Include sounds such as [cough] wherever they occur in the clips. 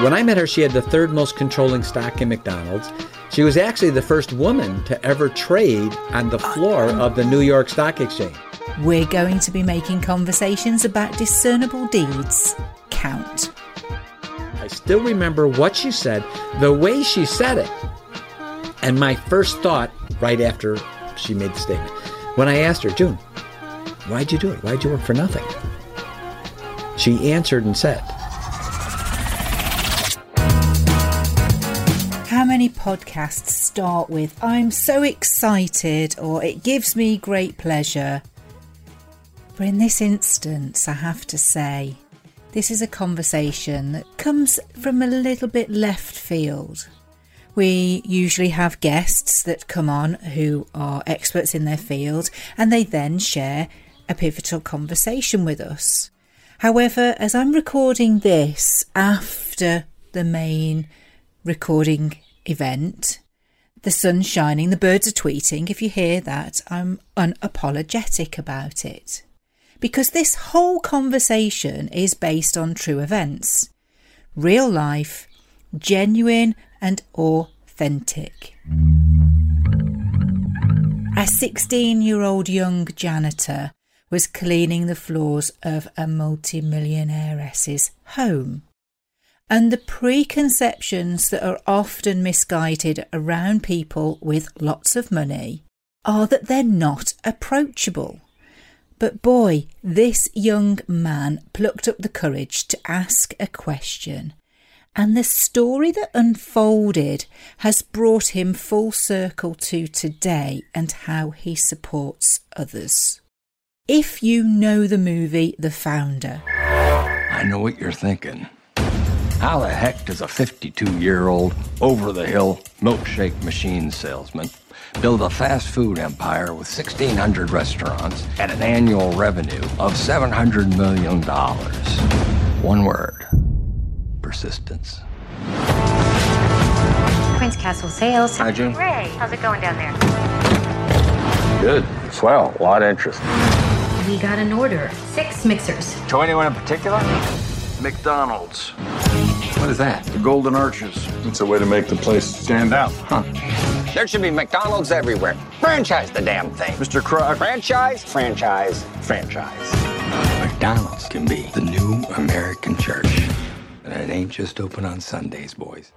When I met her, she had the third most controlling stock in McDonald's. She was actually the first woman to ever trade on the floor of the New York Stock Exchange. We're going to be making conversations about discernible deeds count. I still remember what she said, the way she said it. And my first thought, right after she made the statement, when I asked her, June, why'd you do it? Why'd you work for nothing? She answered and said, many podcasts start with, I'm so excited, or it gives me great pleasure? But in this instance, I have to say, this is a conversation that comes from a little bit left field. We usually have guests that come on who are experts in their field and they then share a pivotal conversation with us. However, as I'm recording this after the main recording event, the sun's shining, the birds are tweeting. If you hear that, I'm unapologetic about it. Because this whole conversation is based on true events, real life, genuine and authentic. A 16 year old young janitor was cleaning the floors of a multimillionaireess's home. And the preconceptions that are often misguided around people with lots of money are that they're not approachable. But boy, this young man plucked up the courage to ask a question. And the story that unfolded has brought him full circle to today and how he supports others. If you know the movie The Founder, I know what you're thinking. How the heck does a 52 year old, over the hill milkshake machine salesman build a fast food empire with 1,600 restaurants at an annual revenue of $700 million? One word persistence. Queen's Castle sales. Hi, June. Ray, how's it going down there? Good. Swell. A lot of interest. We got an order. Six mixers. To anyone in particular? McDonald's. What is that? The Golden Arches. It's a way to make the place stand out. Huh. There should be McDonald's everywhere. Franchise the damn thing. Mr. Kroc. Franchise, franchise, franchise. McDonald's can be the new American church. And it ain't just open on Sundays, boys.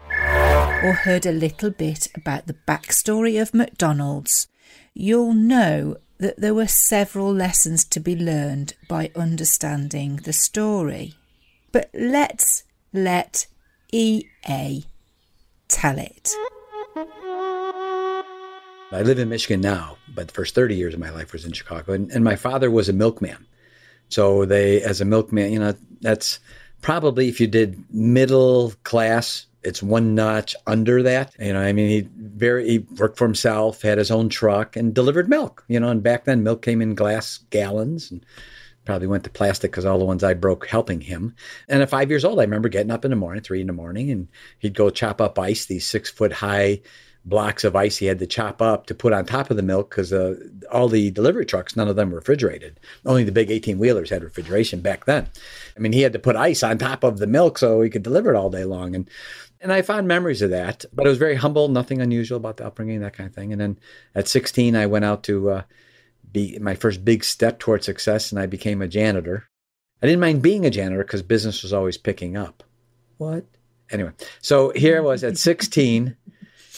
or heard a little bit about the backstory of McDonald's, you'll know that there were several lessons to be learned by understanding the story. But let's let EA tell it. I live in Michigan now, but the first 30 years of my life was in Chicago. And, and my father was a milkman. So they, as a milkman, you know, that's probably if you did middle class, it's one notch under that. You know, I mean, he very he worked for himself, had his own truck, and delivered milk. You know, and back then milk came in glass gallons, and probably went to plastic because all the ones I broke helping him. And at five years old, I remember getting up in the morning, three in the morning, and he'd go chop up ice, these six foot high blocks of ice he had to chop up to put on top of the milk because uh, all the delivery trucks, none of them refrigerated. Only the big 18 wheelers had refrigeration back then. I mean, he had to put ice on top of the milk so he could deliver it all day long. And and I found memories of that, but it was very humble, nothing unusual about the upbringing, that kind of thing. And then at 16, I went out to uh, be my first big step toward success, and I became a janitor. I didn't mind being a janitor because business was always picking up. What? Anyway, so here I was at 16,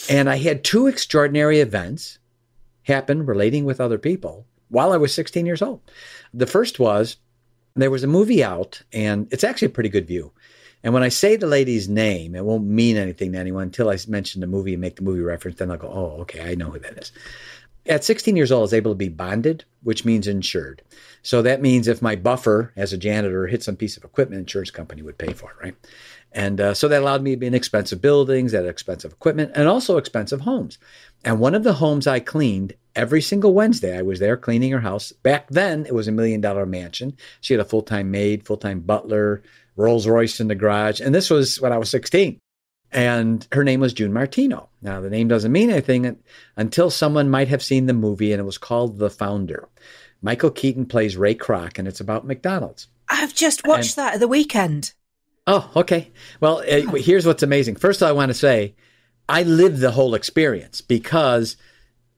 and I had two extraordinary events happen relating with other people while I was 16 years old. The first was there was a movie out, and it's actually a pretty good view. And when I say the lady's name, it won't mean anything to anyone until I mention the movie and make the movie reference. Then I'll go, oh, okay, I know who that is. At 16 years old, I was able to be bonded, which means insured. So that means if my buffer as a janitor hit some piece of equipment, insurance company would pay for it, right? And uh, so that allowed me to be in expensive buildings, that expensive equipment, and also expensive homes. And one of the homes I cleaned every single Wednesday, I was there cleaning her house. Back then, it was a million dollar mansion. She had a full time maid, full time butler, Rolls Royce in the garage. And this was when I was 16. And her name was June Martino. Now, the name doesn't mean anything until someone might have seen the movie, and it was called The Founder. Michael Keaton plays Ray Kroc, and it's about McDonald's. I've just watched And- that at the weekend. Oh, okay. Well, uh, here's what's amazing. First, I want to say I lived the whole experience because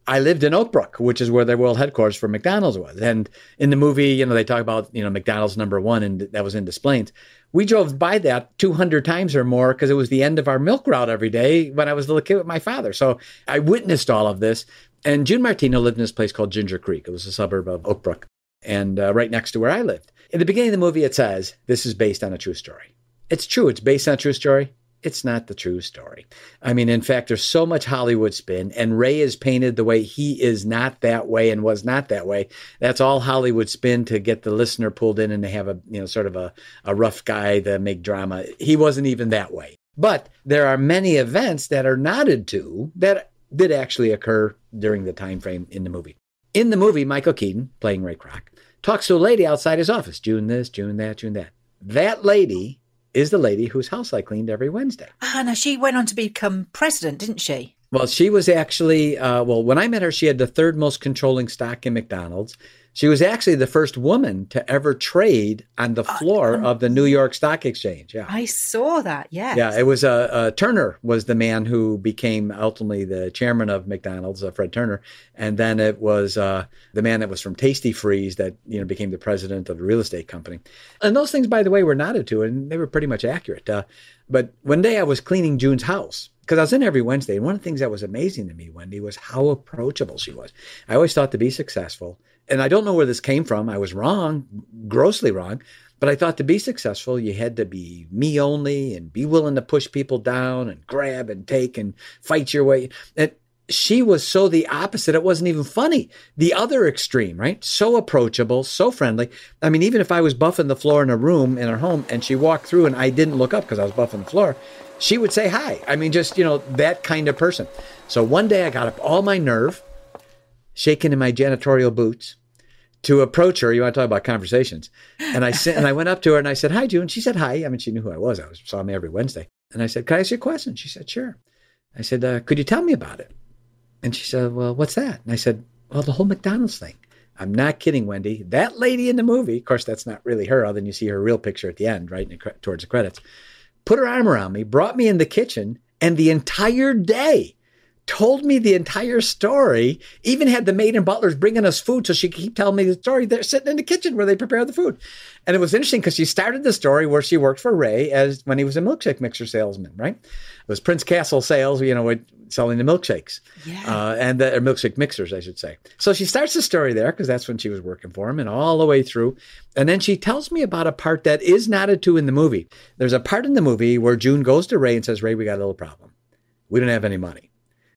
I lived in Oak Brook, which is where the world headquarters for McDonald's was. And in the movie, you know, they talk about, you know, McDonald's number one, and that was in Des Plaines. We drove by that 200 times or more because it was the end of our milk route every day when I was a little kid with my father. So I witnessed all of this. And June Martino lived in this place called Ginger Creek. It was a suburb of Oak Brook and uh, right next to where I lived. In the beginning of the movie, it says this is based on a true story. It's true. It's based on a true story. It's not the true story. I mean, in fact, there's so much Hollywood spin, and Ray is painted the way he is not that way and was not that way. That's all Hollywood spin to get the listener pulled in and to have a, you know, sort of a, a rough guy to make drama. He wasn't even that way. But there are many events that are nodded to that did actually occur during the time frame in the movie. In the movie, Michael Keaton, playing Ray Kroc, talks to a lady outside his office. June this, June that, June that. That lady is the lady whose house I cleaned every Wednesday. Ah, now she went on to become president, didn't she? Well, she was actually, uh, well, when I met her, she had the third most controlling stock in McDonald's. She was actually the first woman to ever trade on the floor uh, of the New York Stock Exchange. Yeah, I saw that. Yeah, yeah. It was uh, uh, Turner was the man who became ultimately the chairman of McDonald's, uh, Fred Turner, and then it was uh, the man that was from Tastee-Freez that you know became the president of the real estate company. And those things, by the way, were nodded to, and they were pretty much accurate. Uh, but one day I was cleaning June's house because I was in every Wednesday, and one of the things that was amazing to me, Wendy, was how approachable she was. I always thought to be successful and I don't know where this came from. I was wrong, grossly wrong. But I thought to be successful, you had to be me only and be willing to push people down and grab and take and fight your way. And she was so the opposite. It wasn't even funny. The other extreme, right? So approachable, so friendly. I mean, even if I was buffing the floor in a room in her home and she walked through and I didn't look up because I was buffing the floor, she would say hi. I mean, just, you know, that kind of person. So one day I got up all my nerve shaking in my janitorial boots to approach her. You want to talk about conversations? And I said, and I went up to her and I said, "Hi, June." She said, "Hi." I mean, she knew who I was. I was saw me every Wednesday. And I said, "Can I ask you a question?" She said, "Sure." I said, uh, "Could you tell me about it?" And she said, "Well, what's that?" And I said, "Well, the whole McDonald's thing." I'm not kidding, Wendy. That lady in the movie, of course, that's not really her, other than you see her real picture at the end, right towards the credits. Put her arm around me, brought me in the kitchen, and the entire day told me the entire story, even had the maid and butlers bringing us food so she could keep telling me the story. They're sitting in the kitchen where they prepare the food. And it was interesting because she started the story where she worked for Ray as when he was a milkshake mixer salesman, right? It was Prince Castle Sales, you know, selling the milkshakes. Yeah. Uh, and the milkshake mixers, I should say. So she starts the story there because that's when she was working for him and all the way through. And then she tells me about a part that is not nodded to in the movie. There's a part in the movie where June goes to Ray and says, Ray, we got a little problem. We don't have any money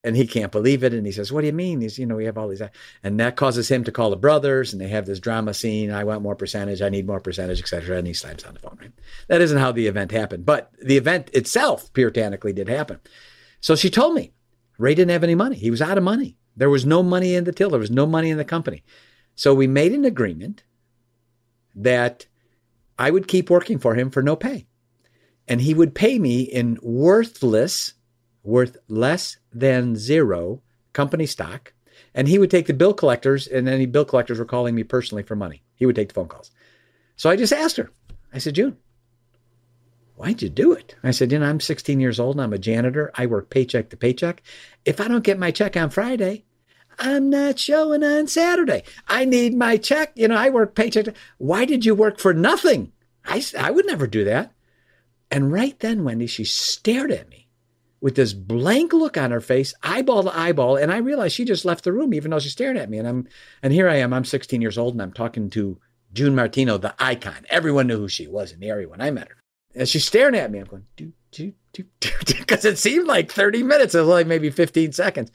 and he can't believe it. And he says, "What do you mean?" He's, you know, we have all these, and that causes him to call the brothers, and they have this drama scene. I want more percentage. I need more percentage, etc. And he slams on the phone. Right? That isn't how the event happened, but the event itself, puritanically, did happen. So she told me, Ray didn't have any money. He was out of money. There was no money in the till. There was no money in the company. So we made an agreement that I would keep working for him for no pay, and he would pay me in worthless worth less than zero company stock. And he would take the bill collectors, and any bill collectors were calling me personally for money. He would take the phone calls. So I just asked her, I said, June, why'd you do it? I said, you know, I'm 16 years old and I'm a janitor. I work paycheck to paycheck. If I don't get my check on Friday, I'm not showing on Saturday. I need my check. You know, I work paycheck. To, why did you work for nothing? I, I would never do that. And right then, Wendy, she stared at me with this blank look on her face, eyeball to eyeball, and I realized she just left the room, even though she's staring at me. And I'm, and here I am. I'm 16 years old, and I'm talking to June Martino, the icon. Everyone knew who she was in the area when I met her. And she's staring at me. I'm going, do, do, do, do, because [laughs] it seemed like 30 minutes. It was like maybe 15 seconds.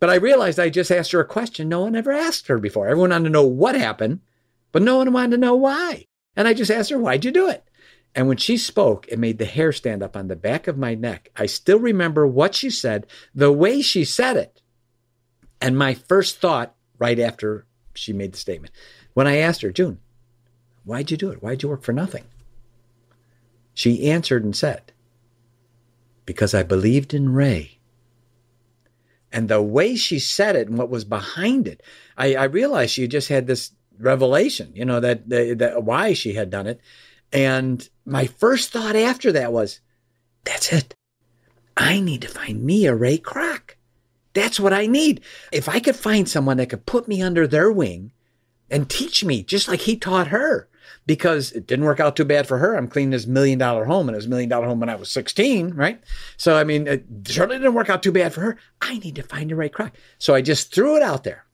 But I realized I just asked her a question no one ever asked her before. Everyone wanted to know what happened, but no one wanted to know why. And I just asked her, why'd you do it? And when she spoke, it made the hair stand up on the back of my neck. I still remember what she said, the way she said it. And my first thought right after she made the statement, when I asked her, June, why'd you do it? Why'd you work for nothing? She answered and said, because I believed in Ray. And the way she said it and what was behind it, I, I realized she just had this revelation, you know, that, that, that why she had done it. And my first thought after that was, that's it. I need to find me a Ray Kroc. That's what I need. If I could find someone that could put me under their wing and teach me just like he taught her, because it didn't work out too bad for her. I'm cleaning this million dollar home and it was a million dollar home when I was 16, right? So, I mean, it certainly didn't work out too bad for her. I need to find a Ray Kroc. So I just threw it out there.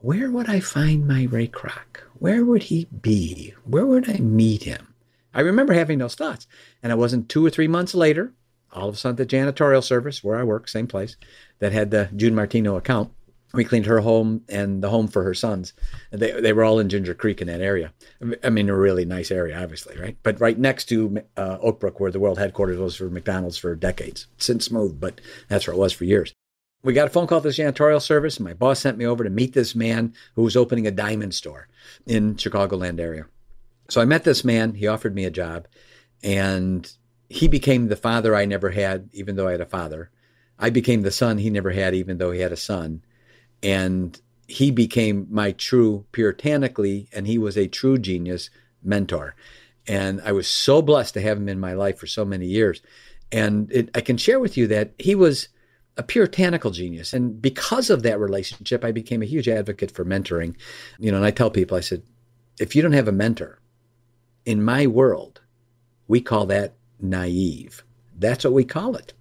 Where would I find my Ray Kroc? Where would he be? Where would I meet him? I remember having those thoughts. And it wasn't two or three months later, all of a sudden, the janitorial service where I work, same place, that had the June Martino account, we cleaned her home and the home for her sons. They they were all in Ginger Creek in that area. I mean, a really nice area, obviously, right? But right next to uh, Oakbrook, where the world headquarters was for McDonald's for decades. Since moved, but that's where it was for years. We got a phone call to the janitorial service, and my boss sent me over to meet this man who was opening a diamond store in Chicagoland area. So I met this man. He offered me a job, and he became the father I never had, even though I had a father. I became the son he never had, even though he had a son and he became my true puritanically and he was a true genius mentor and i was so blessed to have him in my life for so many years and it, i can share with you that he was a puritanical genius. And because of that relationship i became a huge advocate for mentoring. You know and i tell people i said if you don't have a mentor in my world we call that naive. That's what we call it.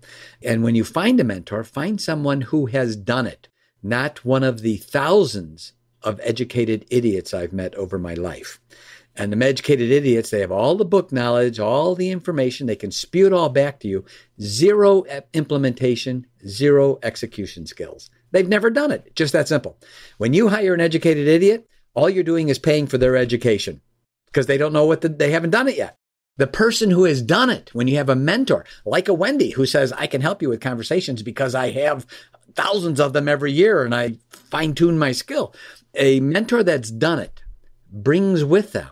And when you find a mentor find someone who has done it not one of the thousands of educated idiots I've met over my life. And the educated idiots, they have all the book knowledge, all the information, they can spew it all back to you. Zero implementation, zero execution skills. They've never done it. Just that simple. When you hire an educated idiot, all you're doing is paying for their education because they don't know what the, they haven't done it yet. The person who has done it, when you have a mentor like a Wendy who says, I can help you with conversations because I have thousands of them every year and I fine tune my skill. A mentor that's done it brings with them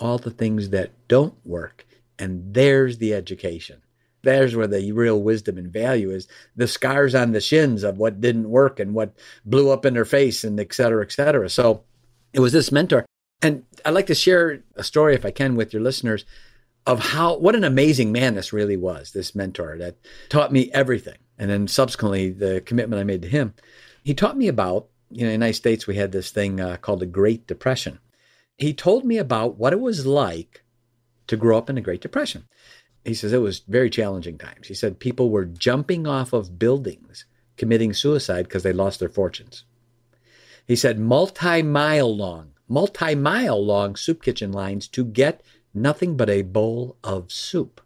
all the things that don't work. And there's the education. There's where the real wisdom and value is the scars on the shins of what didn't work and what blew up in their face and et cetera, et cetera. So it was this mentor. And I'd like to share a story, if I can, with your listeners of how, what an amazing man this really was, this mentor that taught me everything and then subsequently the commitment I made to him. He taught me about, you know, in the United States, we had this thing uh, called the Great Depression. He told me about what it was like to grow up in the Great Depression. He says it was very challenging times. He said people were jumping off of buildings, committing suicide because they lost their fortunes. He said multi mile long, multi mile long soup kitchen lines to get nothing but a bowl of soup.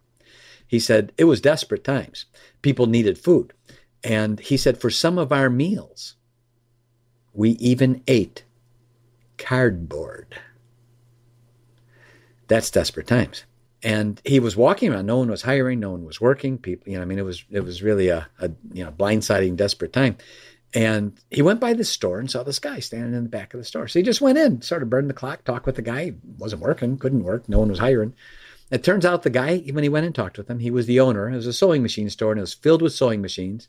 He said it was desperate times. People needed food. And he said for some of our meals, we even ate cardboard. That's desperate times. And he was walking around. No one was hiring. No one was working. People, you know, I mean, it was it was really a, a you know blindsiding, desperate time. And he went by the store and saw this guy standing in the back of the store. So he just went in, started burning the clock, talked with the guy. Wasn't working, couldn't work. No one was hiring. It turns out the guy, when he went and talked with him, he was the owner. It was a sewing machine store and it was filled with sewing machines.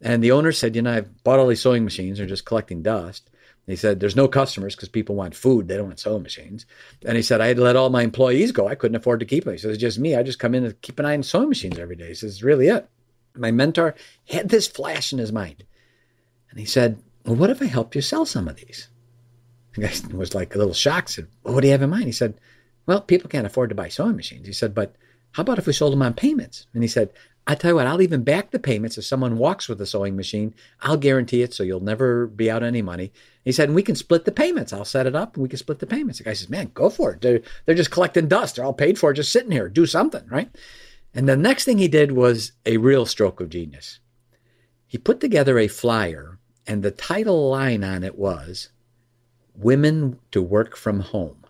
And the owner said, You know, I've bought all these sewing machines, they're just collecting dust. He said, There's no customers because people want food. They don't want sewing machines. And he said, I had to let all my employees go. I couldn't afford to keep them. He says, It's just me. I just come in and keep an eye on sewing machines every day. He says, Really it. My mentor had this flash in his mind. And he said, Well, what if I helped you sell some of these? The guy [laughs] was like a little shocked, said, well, What do you have in mind? He said, well, people can't afford to buy sewing machines. He said, but how about if we sold them on payments? And he said, I tell you what, I'll even back the payments. If someone walks with a sewing machine, I'll guarantee it so you'll never be out any money. He said, we can split the payments. I'll set it up and we can split the payments. The guy says, man, go for it. They're, they're just collecting dust. They're all paid for, just sitting here. Do something, right? And the next thing he did was a real stroke of genius. He put together a flyer, and the title line on it was Women to Work from Home.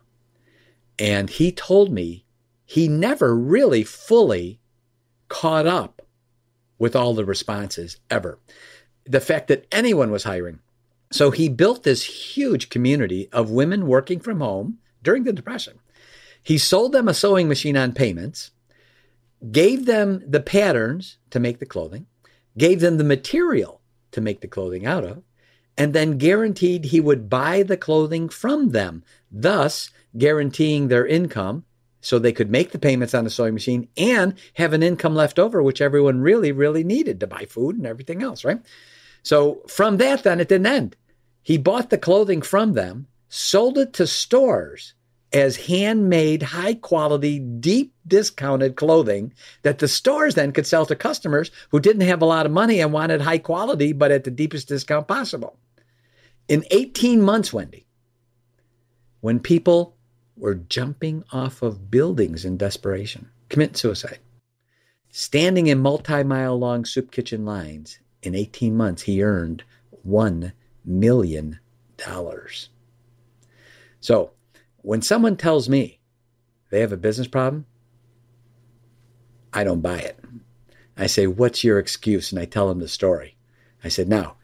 And he told me he never really fully caught up with all the responses ever. The fact that anyone was hiring. So he built this huge community of women working from home during the Depression. He sold them a sewing machine on payments, gave them the patterns to make the clothing, gave them the material to make the clothing out of, and then guaranteed he would buy the clothing from them, thus guaranteeing their income so they could make the payments on the sewing machine and have an income left over, which everyone really, really needed to buy food and everything else, right? So from that, then it didn't end. He bought the clothing from them, sold it to stores as handmade, high quality, deep discounted clothing that the stores then could sell to customers who didn't have a lot of money and wanted high quality, but at the deepest discount possible. In 18 months, Wendy, when people were jumping off of buildings in desperation, commit suicide, standing in multi mile long soup kitchen lines, in 18 months, he earned $1 million. dollars. So, when someone tells me they have a business problem, I don't buy it. I say, What's your excuse? And I tell them the story. I said, Now,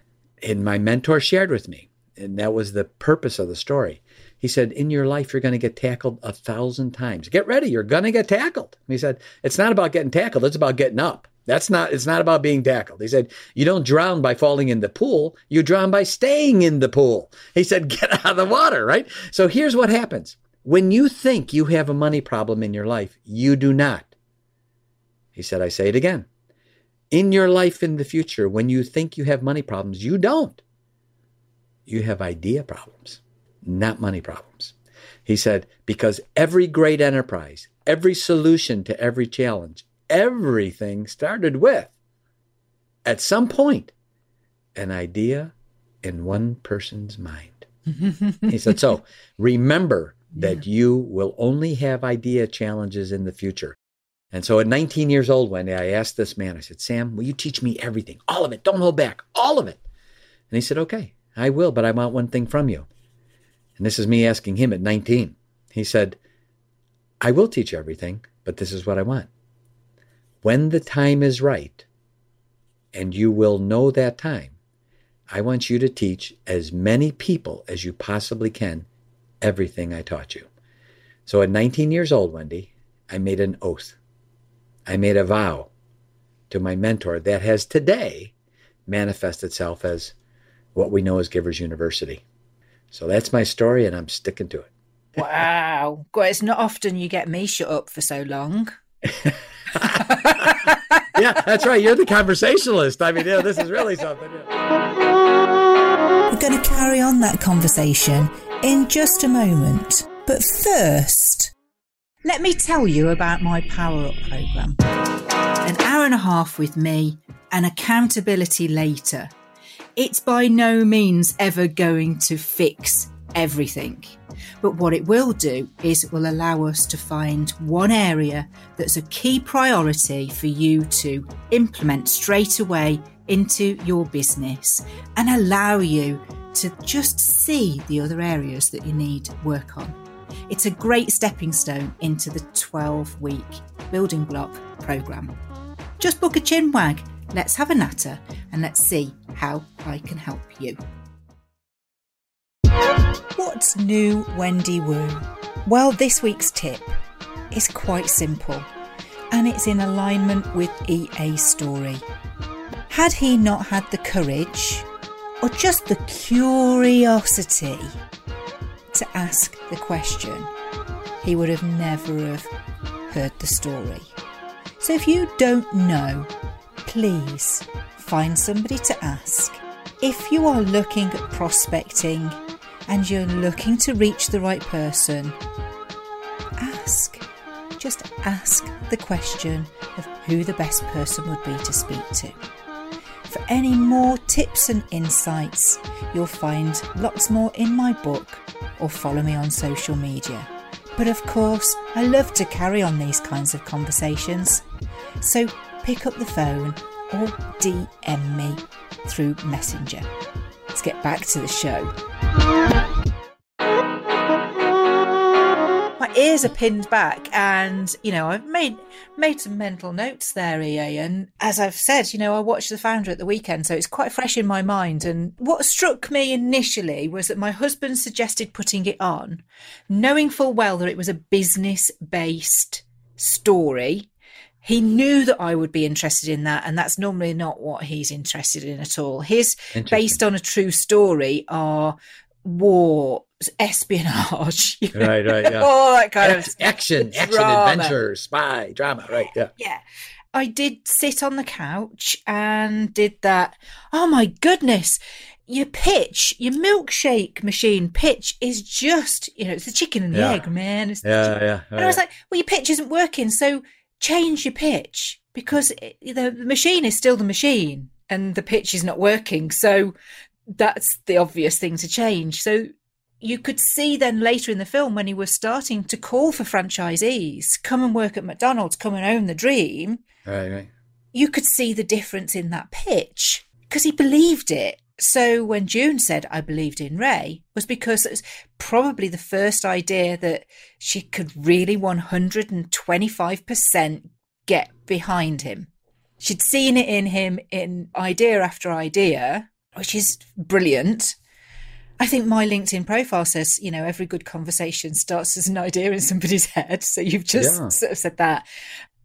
and my mentor shared with me, and that was the purpose of the story. He said, In your life, you're going to get tackled a thousand times. Get ready, you're going to get tackled. He said, It's not about getting tackled, it's about getting up. That's not, it's not about being tackled. He said, You don't drown by falling in the pool, you drown by staying in the pool. He said, [laughs] Get out of the water, right? So here's what happens when you think you have a money problem in your life, you do not. He said, I say it again. In your life in the future, when you think you have money problems, you don't. You have idea problems, not money problems. He said, because every great enterprise, every solution to every challenge, everything started with, at some point, an idea in one person's mind. [laughs] he said, so remember that you will only have idea challenges in the future. And so at 19 years old, Wendy, I asked this man, I said, Sam, will you teach me everything? All of it. Don't hold back. All of it. And he said, okay, I will, but I want one thing from you. And this is me asking him at 19. He said, I will teach you everything, but this is what I want. When the time is right, and you will know that time, I want you to teach as many people as you possibly can everything I taught you. So at 19 years old, Wendy, I made an oath. I made a vow to my mentor that has today manifested itself as what we know as Givers University. So that's my story, and I'm sticking to it. Wow. Well, it's not often you get me shut up for so long. [laughs] [laughs] yeah, that's right. You're the conversationalist. I mean, yeah, this is really something. Yeah. We're going to carry on that conversation in just a moment. But first, let me tell you about my Power Up program. An hour and a half with me and accountability later. It's by no means ever going to fix everything. But what it will do is it will allow us to find one area that's a key priority for you to implement straight away into your business and allow you to just see the other areas that you need work on. It's a great stepping stone into the 12 week building block program. Just book a chinwag, let's have a natter, and let's see how I can help you. What's new, Wendy Wu? Well, this week's tip is quite simple and it's in alignment with EA's story. Had he not had the courage or just the curiosity to ask the question, he would have never have heard the story. So if you don't know, please find somebody to ask. If you are looking at prospecting and you're looking to reach the right person, ask. Just ask the question of who the best person would be to speak to. For any more tips and insights, you'll find lots more in my book or follow me on social media. But of course, I love to carry on these kinds of conversations. So pick up the phone or DM me through Messenger. Let's get back to the show. Ears are pinned back, and you know I've made made some mental notes there, EA. And as I've said, you know I watched The Founder at the weekend, so it's quite fresh in my mind. And what struck me initially was that my husband suggested putting it on, knowing full well that it was a business based story he knew that I would be interested in that, and that's normally not what he's interested in at all. His based on a true story are war, espionage. [laughs] you know, Right, right, yeah. All that kind of Ac- action, the action, drama. adventure, spy, drama. Right. Yeah. Yeah. I did sit on the couch and did that. Oh my goodness. Your pitch, your milkshake machine pitch is just, you know, it's the chicken and the Yeah. egg, man. It's Yeah. Yeah. And I was like, well, your pitch isn't working. So change your pitch because it, the machine is still the machine and the pitch is not working. So that's the obvious thing to change. So you could see then later in the film when he was starting to call for franchisees, come and work at McDonald's, come and own the dream. right. Right. You could see the difference in that pitch because he believed it. So when June said, I believed in Ray, was because it was probably the first idea that she could really 125% get behind him. She'd seen it in him in idea after idea, which is brilliant. I think my LinkedIn profile says, you know, every good conversation starts as an idea in somebody's [laughs] head. So you've just Yeah. sort of said that.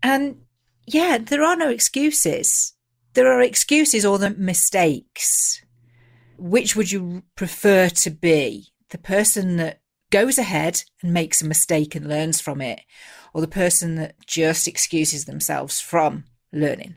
And yeah, there are no excuses. There are excuses or the mistakes. Which would you prefer to be? The person that goes ahead and makes a mistake and learns from it, or the person that just excuses themselves from learning?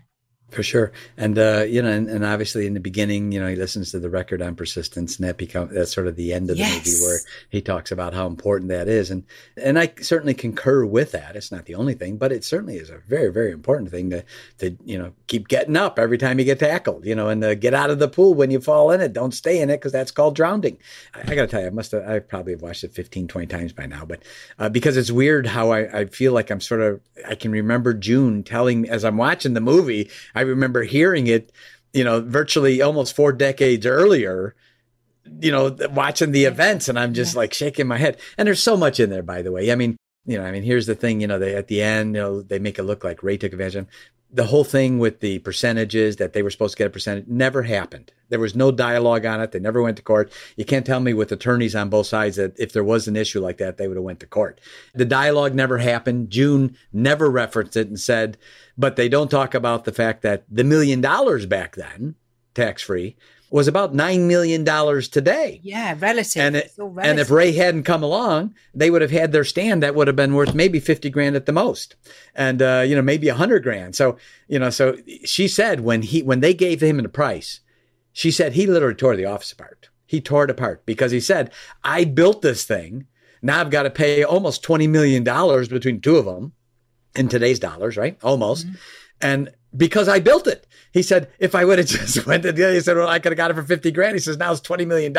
For sure, and uh, you know, and, and obviously in the beginning, you know, he listens to the record on persistence, and that become that's sort of the end of the Yes. movie where he talks about how important that is, and and I certainly concur with that. It's not the only thing, but it certainly is a very very important thing to to you know keep getting up every time you get tackled, you know, and uh, get out of the pool when you fall in it. Don't stay in it because that's called drowning. I, I got to tell you, I must have I probably have watched it 15, 20 times by now, but uh, because it's weird how I, I feel like I'm sort of I can remember June telling me as I'm watching the movie, I remember hearing it, you know, virtually almost four decades earlier, you know, watching the events, and I'm just like shaking my head. And there's so much in there, by the way. I mean, you know, I mean, here's the thing, you know, they at the end, you know, they make it look like Ray took advantage of him. The whole thing with the percentages that they were supposed to get a percentage never happened. There was no dialogue on it. They never went to court. You can't tell me with attorneys on both sides that if there was an issue like that, they would have went to court. The dialogue never happened. June never referenced it and said, but they don't talk about the fact that the million dollars back then, tax free, was about nine million dollars today. Yeah, relative. And it, all and if. Ray hadn't come along, they would have had their stand that would have been worth maybe 50 grand at the most. And, uh, you know, maybe a hundred grand. So, you know, so she said when he, when they gave him the price, she said he literally tore the office apart. He tore it apart because he said, I built this thing. Now I've got to pay almost $20 million between two of them in today's dollars, right? Almost. And because I built it, he said, if I would have [laughs] just went to the other, he said, well, I could have got it for 50 grand. He says, now it's $20 million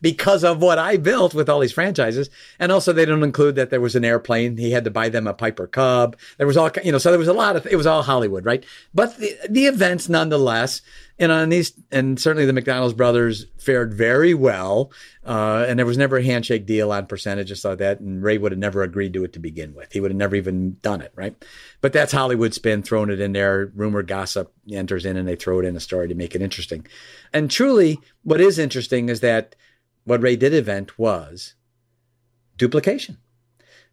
because of what I built with all these franchises. And also they don't include that there was an airplane. He had to buy them a Piper Cub. There was all, you know, so there was a lot of, it was all Hollywood, right? But the, the events nonetheless, and on these, and certainly the McDonald's brothers fared very well. Uh, and there was never a handshake deal on percentages like that. And Ray would have never agreed to it to begin with. He would have never even done it, right? But that's Hollywood spin, throwing it in there. Rumor, gossip enters in, and they throw it in a story to make it interesting. And truly, what is interesting is that what Ray did event was duplication.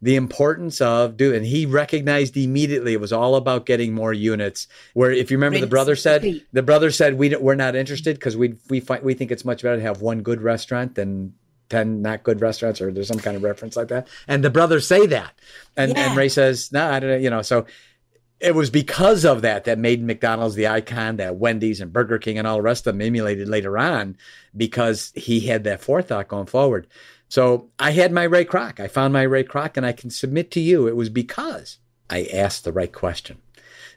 The importance of do, and he recognized immediately it was all about getting more units. Where, if you remember, the Rinse brother said the brother said we we're not interested because we we find we think it's much better to have one good restaurant than 10 not good restaurants or there's some kind of reference like that and the brothers say that and Yeah. and ray says no i don't know you know so it was because of that that made mcdonald's the icon that wendy's and burger king and all the rest of them emulated later on because he had that forethought going forward so i had my ray kroc i found my ray kroc and i can submit to you it was because i asked the right question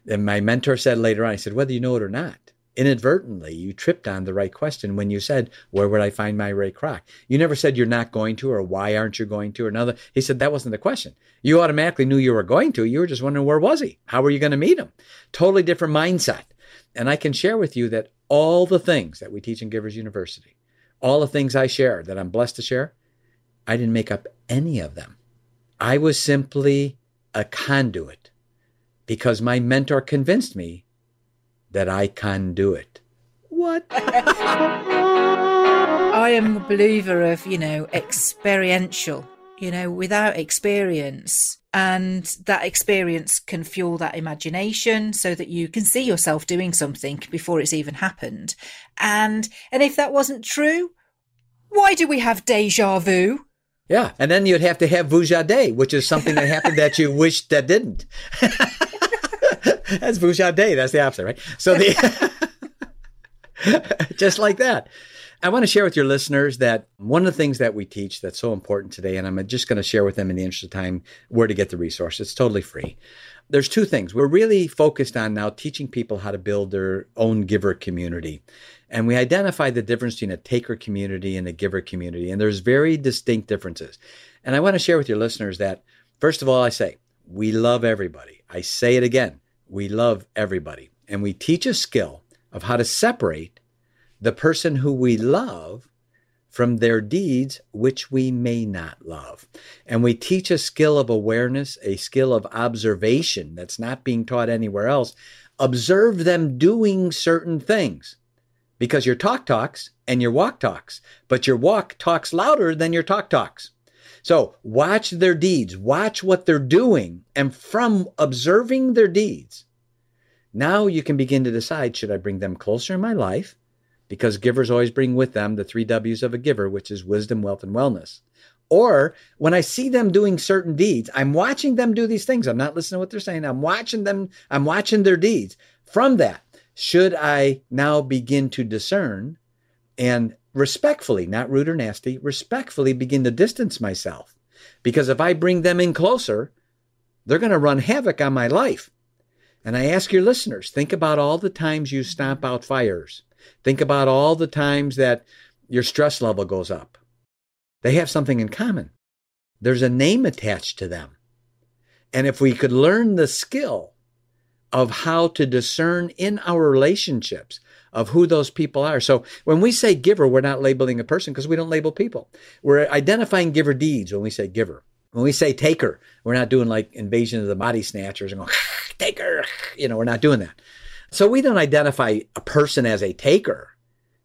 and my mentor said later on, I said, whether you know it or not, inadvertently, you tripped on the right question when you said, where would I find my Ray Kroc? You never said you're not going to, or why aren't you going to, or another. He said that wasn't the question. You automatically knew you were going to. You were just wondering, where was he? How were you going to meet him? Totally different mindset. And I can share with you that all the things that we teach in Givers University, all the things I share that I'm blessed to share, I didn't make up any of them. I was simply a conduit because my mentor convinced me that I can do it. What? [laughs] I am a believer of, you know, experiential, you know, without experience. And that experience can fuel that imagination so that you can see yourself doing something before it's even happened. And and if that wasn't true, why do we have deja vu? Yeah. And then you'd have to have Vujade, which is something that happened that you [laughs] wished that didn't. [laughs] That's Vujade. That's the opposite, right? So the, [laughs] just like that. I want to share with your listeners that one of the things that we teach that's so important today, and I'm just going to share with them in the interest of time where to get the resource. It's totally free. There's two things. We're really focused on now teaching people how to build their own giver community. And we identify the difference between a taker community and a giver community. And there's very distinct differences. And I want to share with your listeners that, first of all, I say, we love everybody. I say it again, we love everybody. And we teach a skill of how to separate the person who we love from their deeds, which we may not love. And we teach a skill of awareness, a skill of observation that's not being taught anywhere else. Observe them doing certain things because your talk talks and your walk talks, but your walk talks louder than your talk talks. So watch their deeds, watch what they're doing, and from observing their deeds, now you can begin to decide should I bring them closer in my life? Because givers always bring with them the three W's of a giver, which is wisdom, wealth, and wellness. Or when I see them doing certain deeds, I'm watching them do these things. I'm not listening to what they're saying. I'm watching them, I'm watching their deeds. From that, should I now begin to discern and respectfully, not rude or nasty, respectfully begin to distance myself? Because if I bring them in closer, they're going to run havoc on my life. And I ask your listeners, think about all the times you stomp out fires. Think about all the times that your stress level goes up. They have something in common. There's a name attached to them. And if we could learn the skill of how to discern in our relationships of who those people are. So when we say giver, we're not labeling a person because we don't label people. We're identifying giver deeds when we say giver. When we say taker, we're not doing like invasion of the body snatchers and going, ah, taker. You know, we're not doing that. So we don't identify a person as a taker.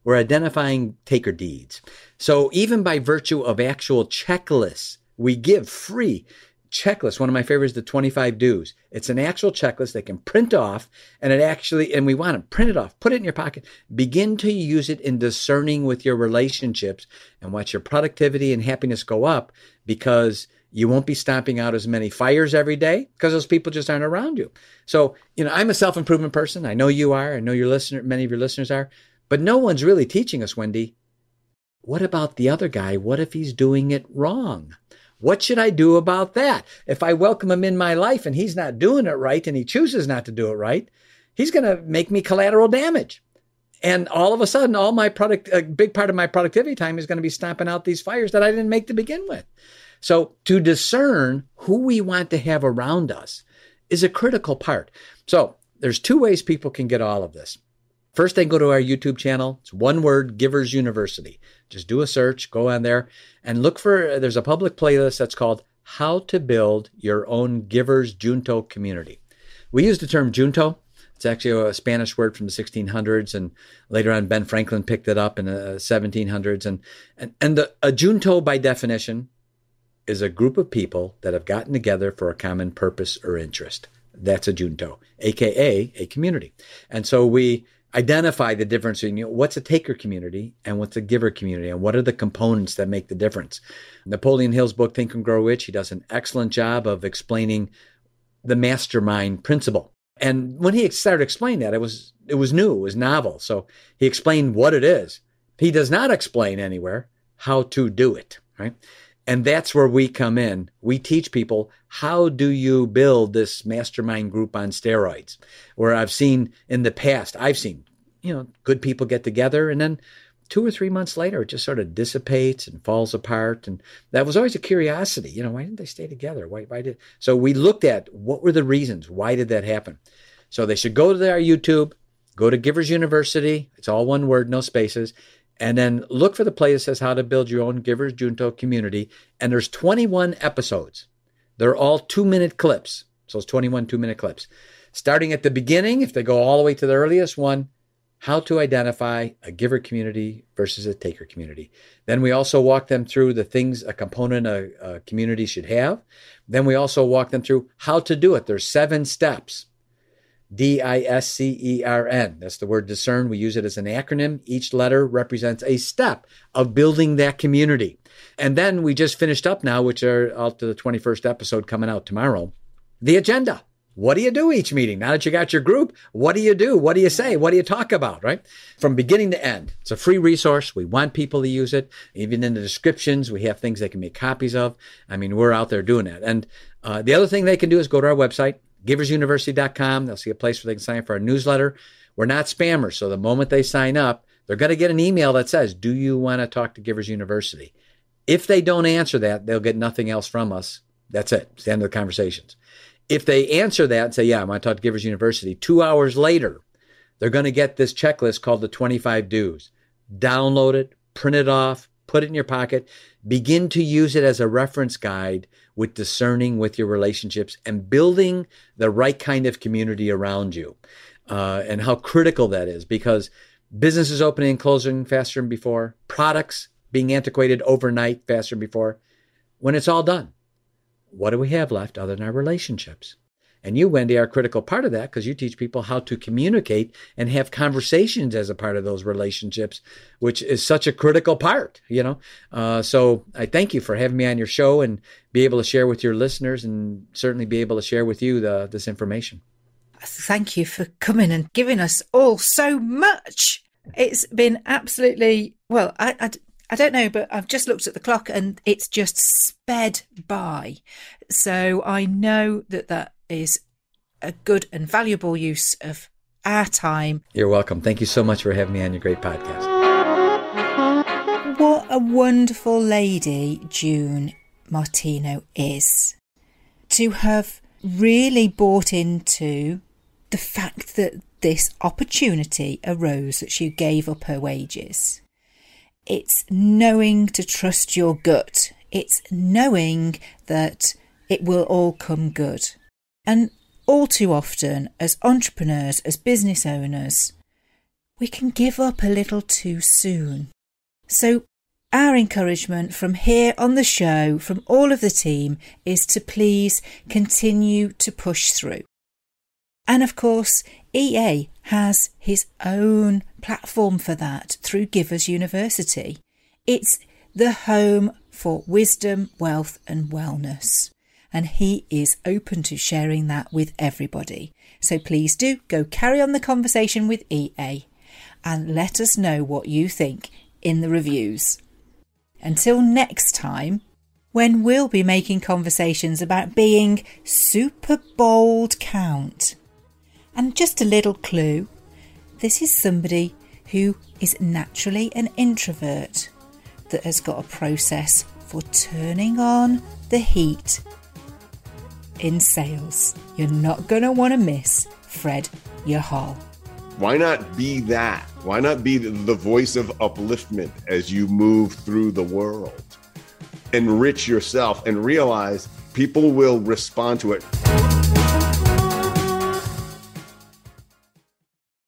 We're identifying taker deeds. So even by virtue of actual checklists, we give free checklist. One of my favorites, the 25 do's. It's an actual checklist they can print off and it actually, and we want to print it off, put it in your pocket, begin to use it in discerning with your relationships and watch your productivity and happiness go up because you won't be stomping out as many fires every day because those people just aren't around you. So, you know, I'm a self improvement person. I know you are. I know your listener, many of your listeners are, but no one's really teaching us, Wendy. What about the other guy? What if he's doing it wrong? What should I do about that? If I welcome him in my life and he's not doing it right and he chooses not to do it right, he's going to make me collateral damage. And all of a sudden, all my product, a big part of my productivity time is going to be stomping out these fires that I didn't make to begin with. So to discern who we want to have around us is a critical part. So there's two ways people can get all of this. First, they go to our YouTube channel. It's one word, Givers University. Just do a search, go on there, and look for, there's a public playlist that's called How to Build Your Own Givers Junto Community. We use the term junto. It's actually a Spanish word from the 1600s, and later on, Ben Franklin picked it up in the 1700s. And, and, and the, a junto, by definition, is a group of people that have gotten together for a common purpose or interest. That's a junto, aka a community. And so we identify the difference between you know, what's a taker community and what's a giver community and what are the components that make the difference. Napoleon Hill's book Think and Grow Rich, he does an excellent job of explaining the mastermind principle. And when he started explaining that, it was it was new, it was novel. So he explained what it is. He does not explain anywhere how to do it, right? And that's where we come in. We teach people how do you build this mastermind group on steroids? Where I've seen in the past, I've seen, you know, good people get together and then two or three months later it just sort of dissipates and falls apart. And that was always a curiosity. You know, why didn't they stay together? Why, why did so we looked at what were the reasons? Why did that happen? So they should go to our YouTube, go to Givers University. It's all one word, no spaces and then look for the play that says how to build your own Givers Junto community. And there's 21 episodes. They're all two minute clips. So it's 21 two minute clips. Starting at the beginning, if they go all the way to the earliest one, how to identify a giver community versus a taker community. Then we also walk them through the things a component a, a community should have. Then we also walk them through how to do it. There's seven steps. D I S C E R N. That's the word discern. We use it as an acronym. Each letter represents a step of building that community. And then we just finished up now, which are out to the 21st episode coming out tomorrow. The agenda. What do you do each meeting? Now that you got your group, what do you do? What do you say? What do you talk about? Right? From beginning to end. It's a free resource. We want people to use it. Even in the descriptions, we have things they can make copies of. I mean, we're out there doing that. And uh, the other thing they can do is go to our website, giversuniversity.com. They'll see a place where they can sign up for our newsletter. We're not spammers. So the moment they sign up, they're going to get an email that says, Do you want to talk to Givers University? If they don't answer that, they'll get nothing else from us. That's it. It's the end of the conversations. If they answer that and say, Yeah, I want to talk to Givers University, two hours later, they're going to get this checklist called the 25 Do's. Download it, print it off, put it in your pocket, begin to use it as a reference guide with discerning with your relationships and building the right kind of community around you. Uh, and how critical that is because businesses opening and closing faster than before, products being antiquated overnight faster than before. When it's all done, what do we have left other than our relationships? And you, Wendy, are a critical part of that because you teach people how to communicate and have conversations as a part of those relationships, which is such a critical part, you know? Uh, so I thank you for having me on your show and be able to share with your listeners and certainly be able to share with you the, this information. Thank you for coming and giving us all so much. It's been absolutely, well, I, I I don't know, but I've just looked at the clock and it's just sped by. So I know that that is a good and valuable use of our time. You're welcome. Thank you so much for having me on your great podcast. What a wonderful lady June Martino is. To have really bought into the fact that this opportunity arose that she gave up her wages it's knowing to trust your gut. It's knowing that it will all come good. And all too often, as entrepreneurs, as business owners, we can give up a little too soon. So, our encouragement from here on the show, from all of the team, is to please continue to push through. And of course, EA has his own platform for that through Givers University. It's the home for wisdom, wealth, and wellness. And he is open to sharing that with everybody. So please do go carry on the conversation with EA and let us know what you think in the reviews. Until next time, when we'll be making conversations about being super bold count. And just a little clue this is somebody who is naturally an introvert that has got a process for turning on the heat in sales. You're not going to want to miss Fred Yahal. Why not be that? Why not be the voice of upliftment as you move through the world? Enrich yourself and realize people will respond to it.